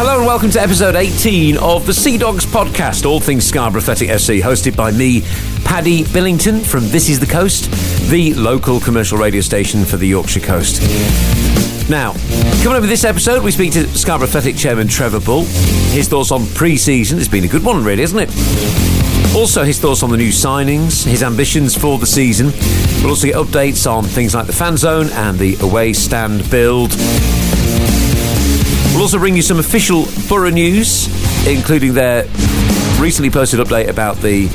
Hello and welcome to episode 18 of the Sea Dogs podcast, all things Scarborough Athletic FC, hosted by me, Paddy Billington from This Is the Coast, the local commercial radio station for the Yorkshire coast. Now, coming up this episode, we speak to Scarborough Athletic chairman Trevor Bull. His thoughts on pre-season. It's been a good one, really, hasn't it? Also, his thoughts on the new signings, his ambitions for the season. We'll also get updates on things like the fan zone and the away stand build. We'll also bring you some official Boro news, including their recently posted update about the,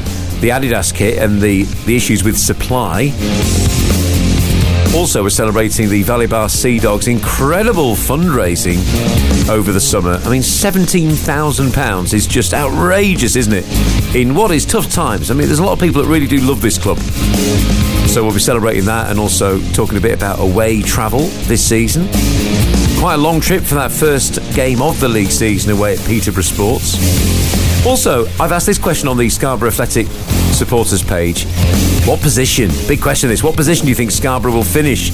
the Adidas kit and the, the issues with supply. Also, we're celebrating the Valley Bar Sea Dogs' incredible fundraising over the summer. I mean, £17,000 is just outrageous, isn't it? In what is tough times. I mean, there's a lot of people that really do love this club. So we'll be celebrating that and also talking a bit about away travel this season. Quite a long trip for that first game of the league season away at Peterborough Sports. Also, I've asked this question on the Scarborough Athletic supporters page. What position, big question this, what position do you think Scarborough will finish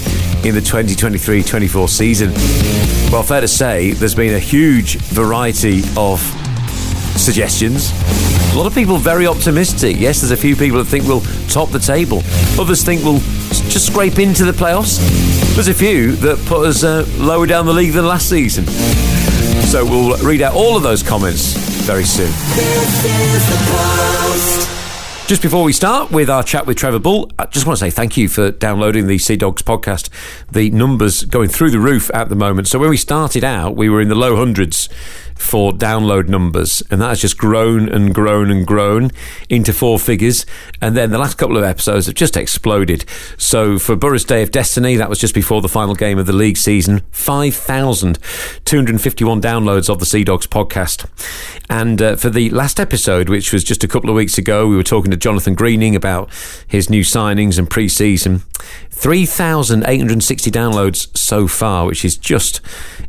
in the 2023 24 season? Well, fair to say, there's been a huge variety of suggestions. A lot of people very optimistic. Yes, there's a few people that think we'll top the table. Others think we'll just scrape into the playoffs. There's a few that put us uh, lower down the league than last season. So we'll read out all of those comments very soon. Just before we start with our chat with Trevor Bull, I just want to say thank you for downloading the Sea Dogs podcast. The numbers going through the roof at the moment. So when we started out, we were in the low hundreds for download numbers, and that has just grown and grown and grown into four figures. And then the last couple of episodes have just exploded. So for Boro's Day of Destiny, that was just before the final game of the league season, 5,251 downloads of the Sea Dogs podcast. And uh, for the last episode, which was just a couple of weeks ago, we were talking to Jonathan Greening about his new signings and pre season. 3,860 downloads so far, which is just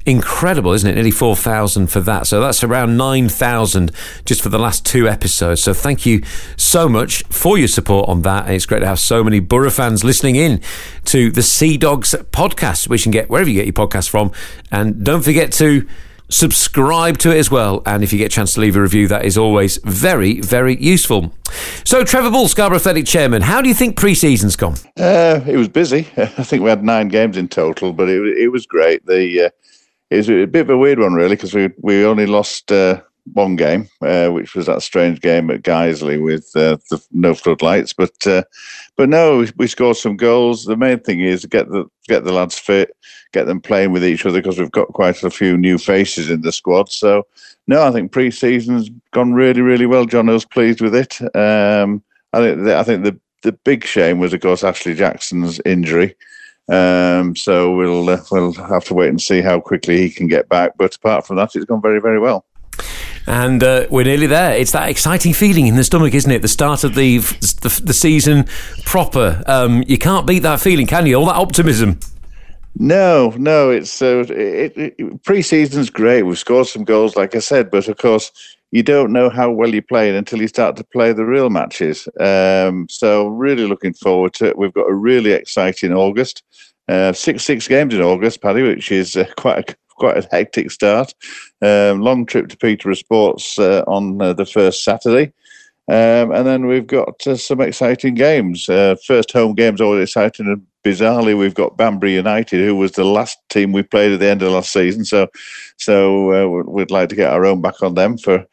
incredible, isn't it? Nearly 4,000 for that. So that's around 9,000 just for the last two episodes. So thank you so much for your support on that. And it's great to have so many Boro fans listening in to the Sea Dogs podcast, which you can get wherever you get your podcast from. And don't forget to subscribe to it as well. And if you get a chance to leave a review, that is always very, very useful. So, Trevor Bull, Scarborough Athletic Chairman, how do you think pre season's gone? Uh, it was busy. I think we had nine games in total, but it, it was great. The, uh, it was a bit of a weird one, really, because we, we only lost. Uh, one game, uh, which was that strange game at Guiseley with uh, the no floodlights. But uh, but no, we scored some goals. The main thing is get the get the lads fit, get them playing with each other because we've got quite a few new faces in the squad. So no, I think pre-season's gone really really well. John was pleased with it. Um, I think the, I think the the big shame was of course Ashley Jackson's injury. Um, so we'll uh, we'll have to wait and see how quickly he can get back. But apart from that, it's gone very very well and uh, we're nearly there. It's that exciting feeling in the stomach, isn't it? The start of the the, the season proper. Um, you can't beat that feeling, can you? All that optimism. No, no. It's uh, it, it, pre-season's great. We've scored some goals, like I said, but of course you don't know how well you're playing until you start to play the real matches. Um, so really looking forward to it. We've got a really exciting August. Uh, six six games in August, Paddy, which is uh, quite a quite a hectic start. Um, long trip to Peterborough Sports uh, on uh, the first Saturday. Um, and then we've got uh, some exciting games. Uh, first home game's always exciting. And bizarrely, we've got Banbury United, who was the last team we played at the end of last season. So, so uh, we'd like to get our own back on them for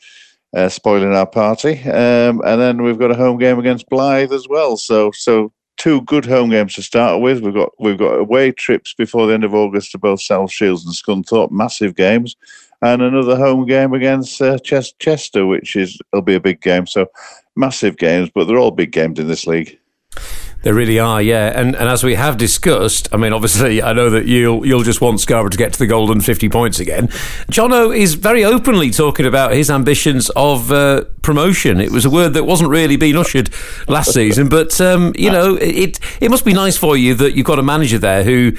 uh, spoiling our party. Um, and then we've got a home game against Blyth as well. So, so two good home games to start with. We've got we've got away trips before the end of August to both South Shields and Scunthorpe, massive games, and another home game against uh, Chester, which is it'll be a big game. So massive games, but they're all big games in this league. They really are, yeah. And and as we have discussed, I mean, obviously, I know that you'll you'll just want Scarborough to get to the golden fifty points again. Jono is very openly talking about his ambitions of uh, promotion. It was a word that wasn't really being ushered last season, but um, you know, it it must be nice for you that you've got a manager there who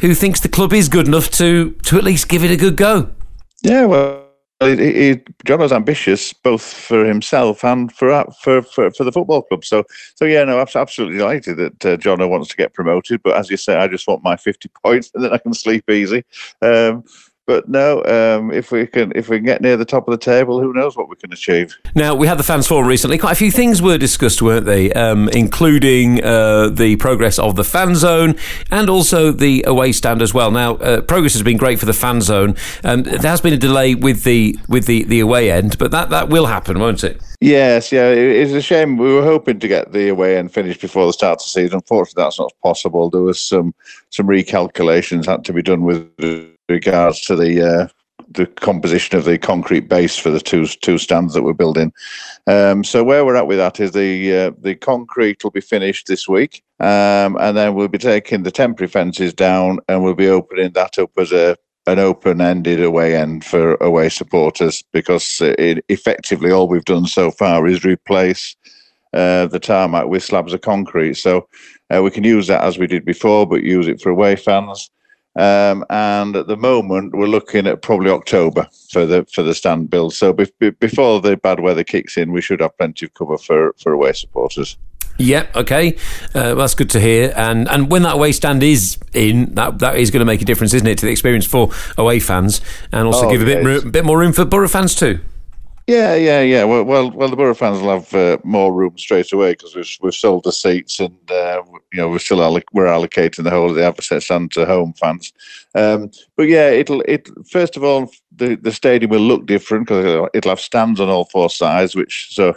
who thinks the club is good enough to to at least give it a good go. Yeah, well he, was ambitious both for himself and for, for for for the football club. So so yeah, no, I'm absolutely delighted that uh, wants to get promoted. But as you say, I just want my 50 points and then I can sleep easy. Um, but no, um, if we can if we can get near the top of the table, who knows what we can achieve. Now we had the fans forum recently. Quite a few things were discussed, weren't they? Um, including uh, the progress of the fan zone and also the away stand as well. Now uh, progress has been great for the fan zone. Um, there has been a delay with the with the, the away end, but that, that will happen, won't it? Yes, yeah, it's a shame. We were hoping to get the away end finished before the start of the season. Unfortunately, that's not possible. There was some some recalculations had to be done with regards to the uh, the composition of the concrete base for the two two stands that we're building. Um, so where we're at with that is the uh, the concrete will be finished this week, um, and then we'll be taking the temporary fences down, and we'll be opening that up as a an open-ended away end for away supporters because it, effectively all we've done so far is replace uh, the tarmac with slabs of concrete. So uh, we can use that as we did before, but use it for away fans. Um, and at the moment, we're looking at probably October for the for the stand build. So be, be, before the bad weather kicks in, we should have plenty of cover for, for away supporters. Yep. okay, uh, that's good to hear. And and when that away stand is in, that that is going to make a difference, isn't it, to the experience for away fans, and also oh, give a bit yes. bit more room for Boro fans too. Yeah, yeah, yeah. Well, well, well the Boro fans will have uh, more room straight away because we've, we've sold the seats and uh, you know we're still alloc- we're allocating the whole of the Avocet stand to home fans. Um, but yeah, it'll it first of all the, the stadium will look different because it'll have stands on all four sides. Which so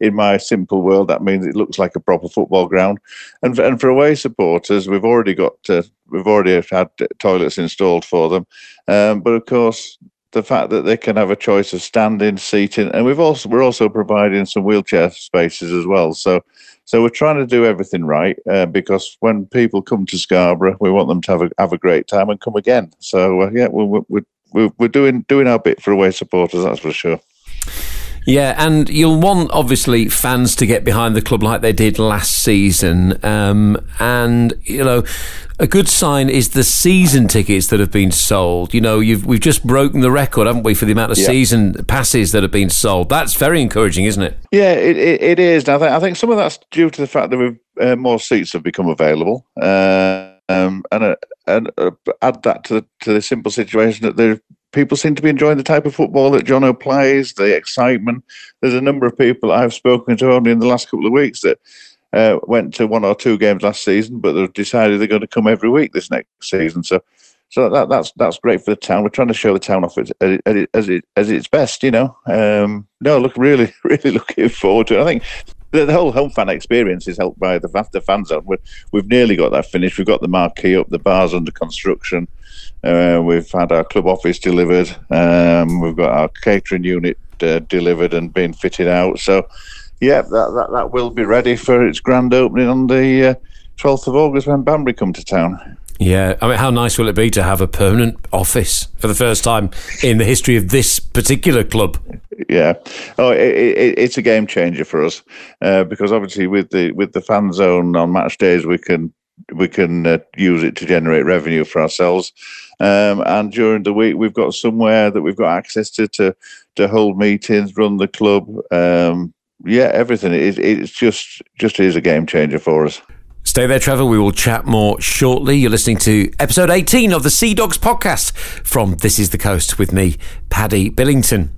in my simple world that means it looks like a proper football ground. And for, and for away supporters, we've already got uh, we've already had toilets installed for them. Um, but of course, the fact that they can have a choice of standing, seating, and we've also we're also providing some wheelchair spaces as well. So, so we're trying to do everything right uh, because when people come to Scarborough, we want them to have a have a great time and come again. So, uh, yeah, we're, we're we're doing doing our bit for away supporters, that's for sure. Yeah, and you'll want obviously fans to get behind the club like they did last season. Um, and you know, a good sign is the season tickets that have been sold. You know, we've just broken the record, haven't we, for the amount of yeah. season passes that have been sold? That's very encouraging, isn't it? Yeah, it, it, it is. I think, I think some of that's due to the fact that we've, uh, more seats have become available. Uh, um, and uh, and uh, add that to the, to the simple situation that there people seem to be enjoying the type of football that Jono plays, the excitement. There's a number of people I've spoken to only in the last couple of weeks that uh, went to one or two games last season, but they've decided they're going to come every week this next season. So, so that, that's that's great for the town. We're trying to show the town off as, as, as, it, as its best, you know. Um, no, look, really, really looking forward to it. I think the, the, whole home fan experience is helped by the, the fan zone. we have nearly got that finished. We've got the marquee up, the bars under construction. Uh, we've had our club office delivered. Um, we've got our catering unit uh, delivered and being fitted out. So, yeah, that, that, that will be ready for its grand opening on the uh, 12th of August when Banbury come to town. Yeah, I mean, how nice will it be to have a permanent office for the first time in the history of this particular club? Yeah, oh, it, it, it's a game changer for us uh, because obviously with the with the fan zone on match days we can we can uh, use it to generate revenue for ourselves. Um, and during the week, we've got somewhere that we've got access to to, to hold meetings, run the club. Um, yeah, everything. It, it's just just is a game changer for us. Stay there, Trevor. We will chat more shortly. You're listening to episode 18 of the Sea Dogs podcast from This Is the Coast with me, Paddy Billington.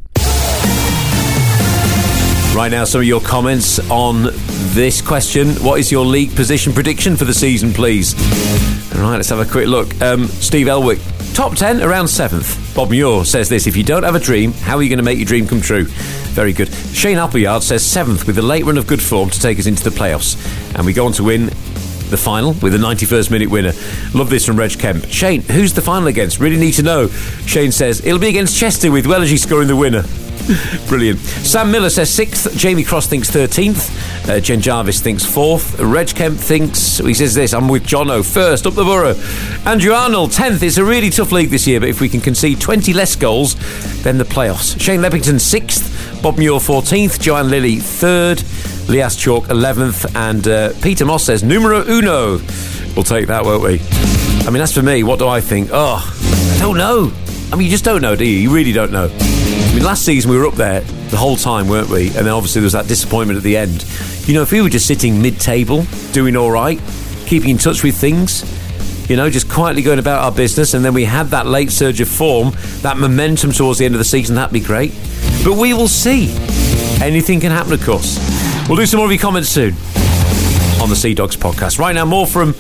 Right now, some of your comments on this question. What is your league position prediction for the season, please? All right, let's have a quick look. Um, Steve Elwick, top 10, around 7th. Bob Muir says this If you don't have a dream, how are you going to make your dream come true? Very good. Shane Appleyard says 7th with a late run of good form to take us into the playoffs. And we go on to win the final with a 91st minute winner. Love this from Reg Kemp. Shane, who's the final against? Really need to know. Shane says it'll be against Chester with Wellesley scoring the winner. Brilliant. Sam Miller says sixth. Jamie Cross thinks 13th. Uh, Jen Jarvis thinks fourth. Reg Kemp thinks, he says this, I'm with Jono. First, up the borough. Andrew Arnold, 10th. It's a really tough league this year, but if we can concede 20 less goals, then the playoffs. Shane Leppington, 6th. Bob Muir, 14th. Joanne Lilly, 3rd. Lias Chalk, 11th. And uh, Peter Moss says, numero uno. We'll take that, won't we? I mean, as for me. What do I think? Oh, I don't know. I mean, you just don't know, do you? You really don't know. I mean, last season we were up there the whole time, weren't we? And then obviously there was that disappointment at the end. You know, if we were just sitting mid table, doing all right, keeping in touch with things, you know, just quietly going about our business, and then we had that late surge of form, that momentum towards the end of the season, that'd be great. But we will see. Anything can happen, of course. We'll do some more of your comments soon on the Sea Dogs podcast. Right now, more from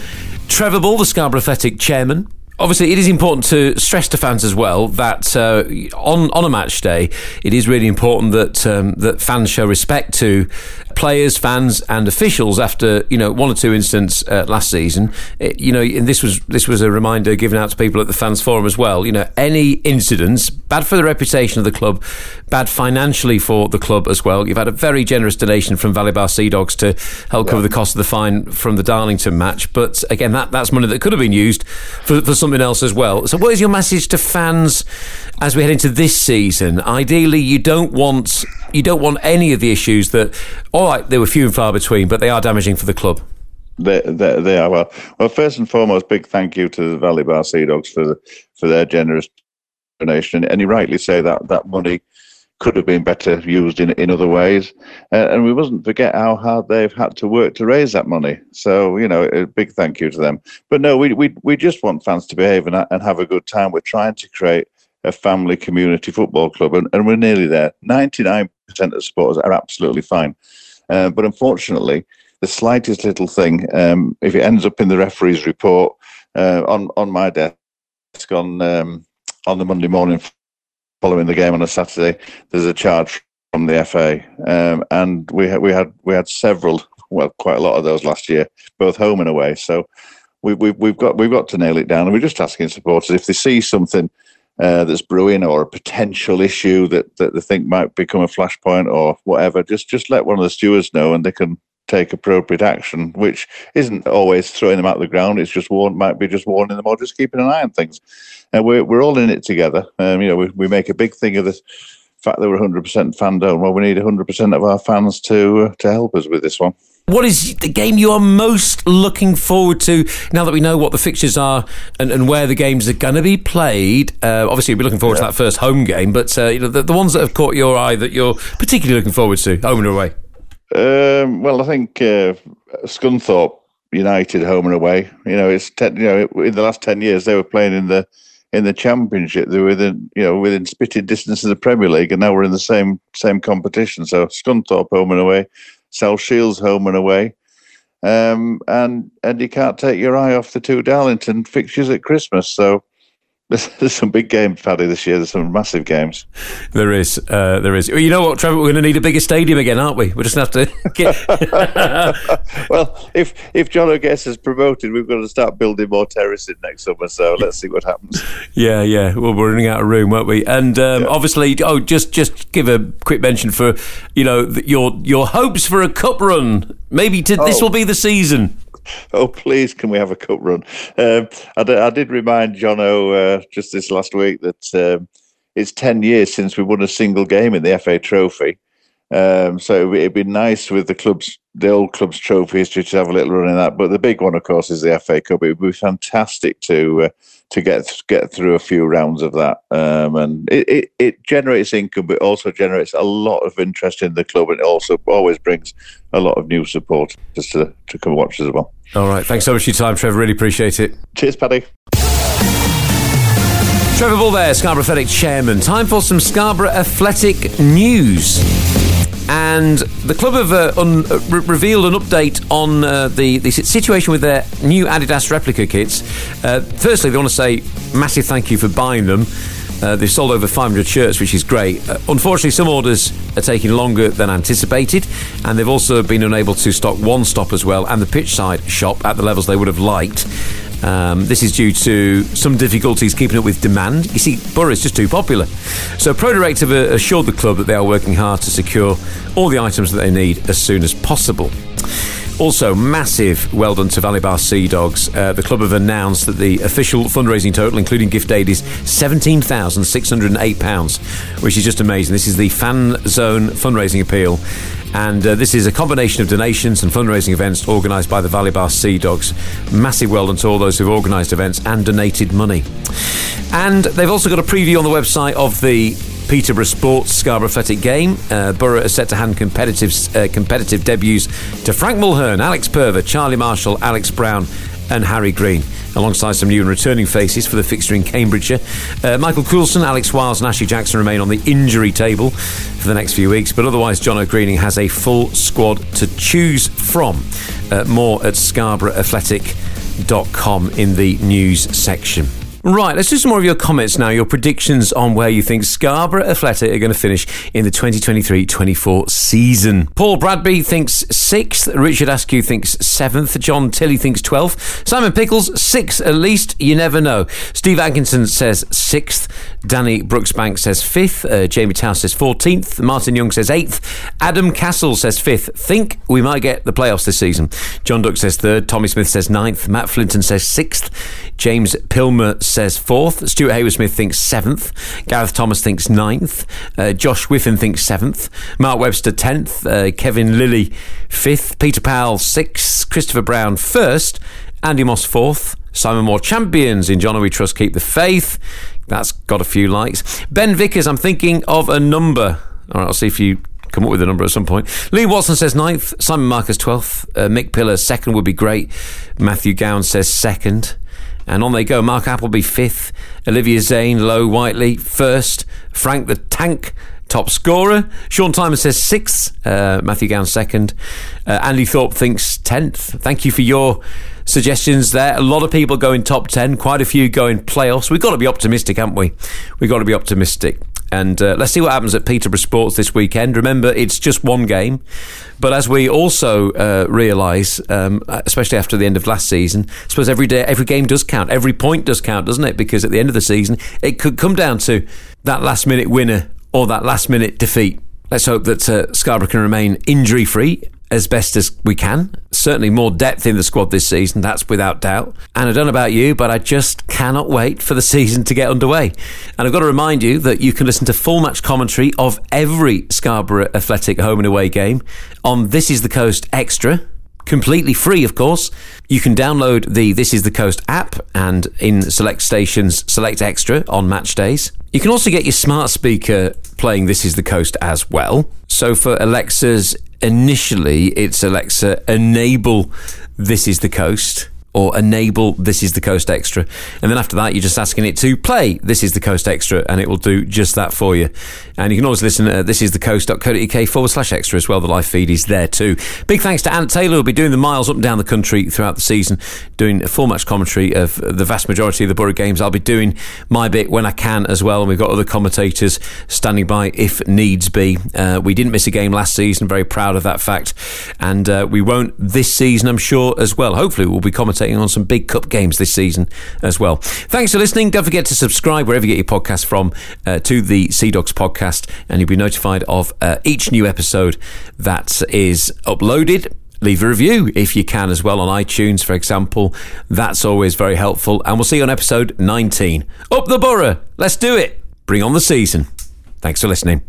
Trevor Bull, the Scarborough Athletic chairman obviously, it is important to stress to fans as well that uh, on on a match day, it is really important that um, that fans show respect to players, fans, and officials after you know one or two incidents uh, last season. It, you know, and this was this was a reminder given out to people at the fans forum as well. You know, any incidents bad for the reputation of the club, bad financially for the club as well. You've had a very generous donation from Valley Bar Sea Dogs to help yeah. cover the cost of the fine from the Darlington match, but again, that that's money that could have been used for, for something else as well. So, what is your message to fans as we head into this season? Ideally, you don't want you don't want any of the issues that, all right, they were few and far between, but they are damaging for the club. They, they, they are well. Well, first and foremost, big thank you to the Valley Bar Sea Dogs for the, for their generous donation. And you rightly say that that money could have been better used in in other ways. Uh, and we mustn't forget how hard they've had to work to raise that money. So you know, a big thank you to them. But no, we we we just want fans to behave and, and have a good time. We're trying to create a family community football club, and, and we're nearly there. Ninety nine percent of supporters are absolutely fine, uh, but unfortunately, the slightest little thing, um, if it ends up in the referee's report uh, on on my desk on um, on the Monday morning following the game on a Saturday, there's a charge from the FA, um, and we had we had we had several, well, quite a lot of those last year, both home and away. So we, we, we've got we've got to nail it down, and we're just asking supporters if they see something uh, that's brewing or a potential issue that, that they think might become a flashpoint or whatever, just just let one of the stewards know and they can take appropriate action, which isn't always throwing them out of the ground. It's just warn, might be just warning them or just keeping an eye on things. And we're we're all in it together. Um, you know, we, we make a big thing of the fact that we're 100% fan dome. Well, we need 100% of our fans to uh, to help us with this one. What is the game you are most looking forward to now that we know what the fixtures are and, and where the games are going to be played? Uh, obviously, you'll be looking forward yeah. to that first home game, but uh, you know the, the, ones that have caught your eye that you're particularly looking forward to, home and away. Um, well, I think uh, Scunthorpe United home and away. You know, it's ten, you know in the last ten years they were playing in the in the Championship. They were within you know within spitting distance of the Premier League, and now we're in the same same competition. So Scunthorpe home and away. South Shields home and away. Um, and and you can't take your eye off the two Darlington fixtures at Christmas. So there's, there's some big games, Paddy, this year. There's some massive games. There is. Uh, there is. You know what, Trevor? We're going to need a bigger stadium again, aren't we? We're just going to have to. Get... well, if if John O'Guess is promoted, we've got to start building more terraces next summer. So let's see what happens. Yeah, yeah. Well, we're running out of room, won't we? And um, yeah. obviously, oh, just just give a quick mention for you know your your hopes for a cup run. Maybe to, oh. this will be the season. oh, please, can we have a cup run? Um, I, d- I did remind Jono uh, just this last week that um, it's 10 years since we won a single game in the FA Trophy. Um, so it'd be nice with the club's the old club's trophies to have a little run in that. But the big one, of course, is the FA Cup. It would be fantastic to uh, to get get through a few rounds of that, um, and it, it, it, generates income, but also generates a lot of interest in the club, and it also always brings a lot of new supporters to to come watch as well. All right, thanks so much for your time, Trevor. Really appreciate it. Cheers, Paddy. Trevor Bull there, Scarborough Athletic Chairman. Time for some Scarborough Athletic news. And the club have uh, un- uh, re- revealed an update on uh, the, the situation with their new Adidas replica kits. Uh, firstly, they want to say massive thank you for buying them. Uh, they've sold over 500 shirts, which is great. Uh, unfortunately, some orders are taking longer than anticipated, and they've also been unable to stock one stop as well and the pitch side shop at the levels they would have liked. Um, this is due to some difficulties keeping up with demand. You see, Boro is just too popular. So Pro Direct have assured the club that they are working hard to secure all the items that they need as soon as possible. Also, massive well done to Valley Bar Sea Dogs. Uh, the club have announced that the official fundraising total, including gift aid, is £17,608, which is just amazing. This is the Fan Zone fundraising appeal. And uh, this is a combination of donations and fundraising events organised by the Valley Bar Sea Dogs. Massive well done to all those who've organised events and donated money. And they've also got a preview on the website of the Peterborough Sports Scarborough Athletic game. Uh, Boro is set to hand competitive uh, competitive debuts to Frank Mulhern, Alex Perver, Charlie Marshall, Alex Brown, and Harry Green. Alongside some new and returning faces for the fixture in Cambridgeshire. Uh, Michael Coulson, Alex Wiles, and Ashley Jackson remain on the injury table for the next few weeks, but otherwise, Jono Greening has a full squad to choose from. Uh, more at scarboroughAthletic.com in the news section. Right, let's do some more of your comments now. Your predictions on where you think Scarborough Athletic are going to finish in the 2023 24 season. Paul Bradby thinks sixth. Richard Askew thinks seventh. John Tilly thinks 12th. Simon Pickles, sixth at least. You never know. Steve Atkinson says sixth. Danny Brooksbank says fifth. Uh, Jamie Tow says 14th. Martin Young says eighth. Adam Castle says fifth. Think we might get the playoffs this season. John Duck says third. Tommy Smith says ninth. Matt Flinton says sixth. James Pilmer says fourth. Stuart Hayward Smith thinks seventh. Gareth Thomas thinks ninth. Uh, Josh Whiffen thinks seventh. Mark Webster tenth. Uh, Kevin Lilly fifth. Peter Powell sixth. Christopher Brown first. Andy Moss fourth. Simon Moore champions in John We Trust Keep the Faith. That's got a few likes. Ben Vickers, I'm thinking of a number. All right, I'll see if you come up with a number at some point. Lee Watson says ninth. Simon Marcus 12th. Uh, Mick Pillar second would be great. Matthew Gowan says second. And on they go. Mark Appleby fifth, Olivia Zane, Low Whiteley first, Frank the Tank top scorer. Sean Timer says sixth, uh, Matthew Gown second, uh, Andy Thorpe thinks tenth. Thank you for your suggestions there. A lot of people going top ten, quite a few going playoffs. We've got to be optimistic, haven't we? We've got to be optimistic. And uh, let's see what happens at Peterborough Sports this weekend. Remember, it's just one game. But as we also uh, realise, um, especially after the end of last season, I suppose every day, every game does count. Every point does count, doesn't it? Because at the end of the season, it could come down to that last minute winner or that last minute defeat. Let's hope that uh, Scarborough can remain injury free as best as we can. Certainly more depth in the squad this season, that's without doubt. And I don't know about you, but I just cannot wait for the season to get underway. And I've got to remind you that you can listen to full match commentary of every Scarborough Athletic home and away game on This Is the Coast Extra. Completely free, of course. You can download the This Is the Coast app and in select stations, select extra on match days. You can also get your smart speaker playing This Is the Coast as well. So for Alexa's initially it's Alexa enable this is the coast or enable This is the Coast Extra. And then after that, you're just asking it to play This is the Coast Extra, and it will do just that for you. And you can always listen at thisisthecoast.co.uk forward slash extra as well. The live feed is there too. Big thanks to Ant Taylor, who'll be doing the miles up and down the country throughout the season, doing a full match commentary of the vast majority of the Boro games. I'll be doing my bit when I can as well, and we've got other commentators standing by if needs be. Uh, we didn't miss a game last season, very proud of that fact, and uh, we won't this season, I'm sure, as well. Hopefully, we'll be commentating on some big cup games this season as well. Thanks for listening. Don't forget to subscribe wherever you get your podcast from uh, to the Sea Dogs podcast, and you'll be notified of uh, each new episode that is uploaded leave a review if you can as well on iTunes, for example. That's always very helpful. And we'll see you on episode 19. Up the borough. Let's do it. Bring on the season. Thanks for listening.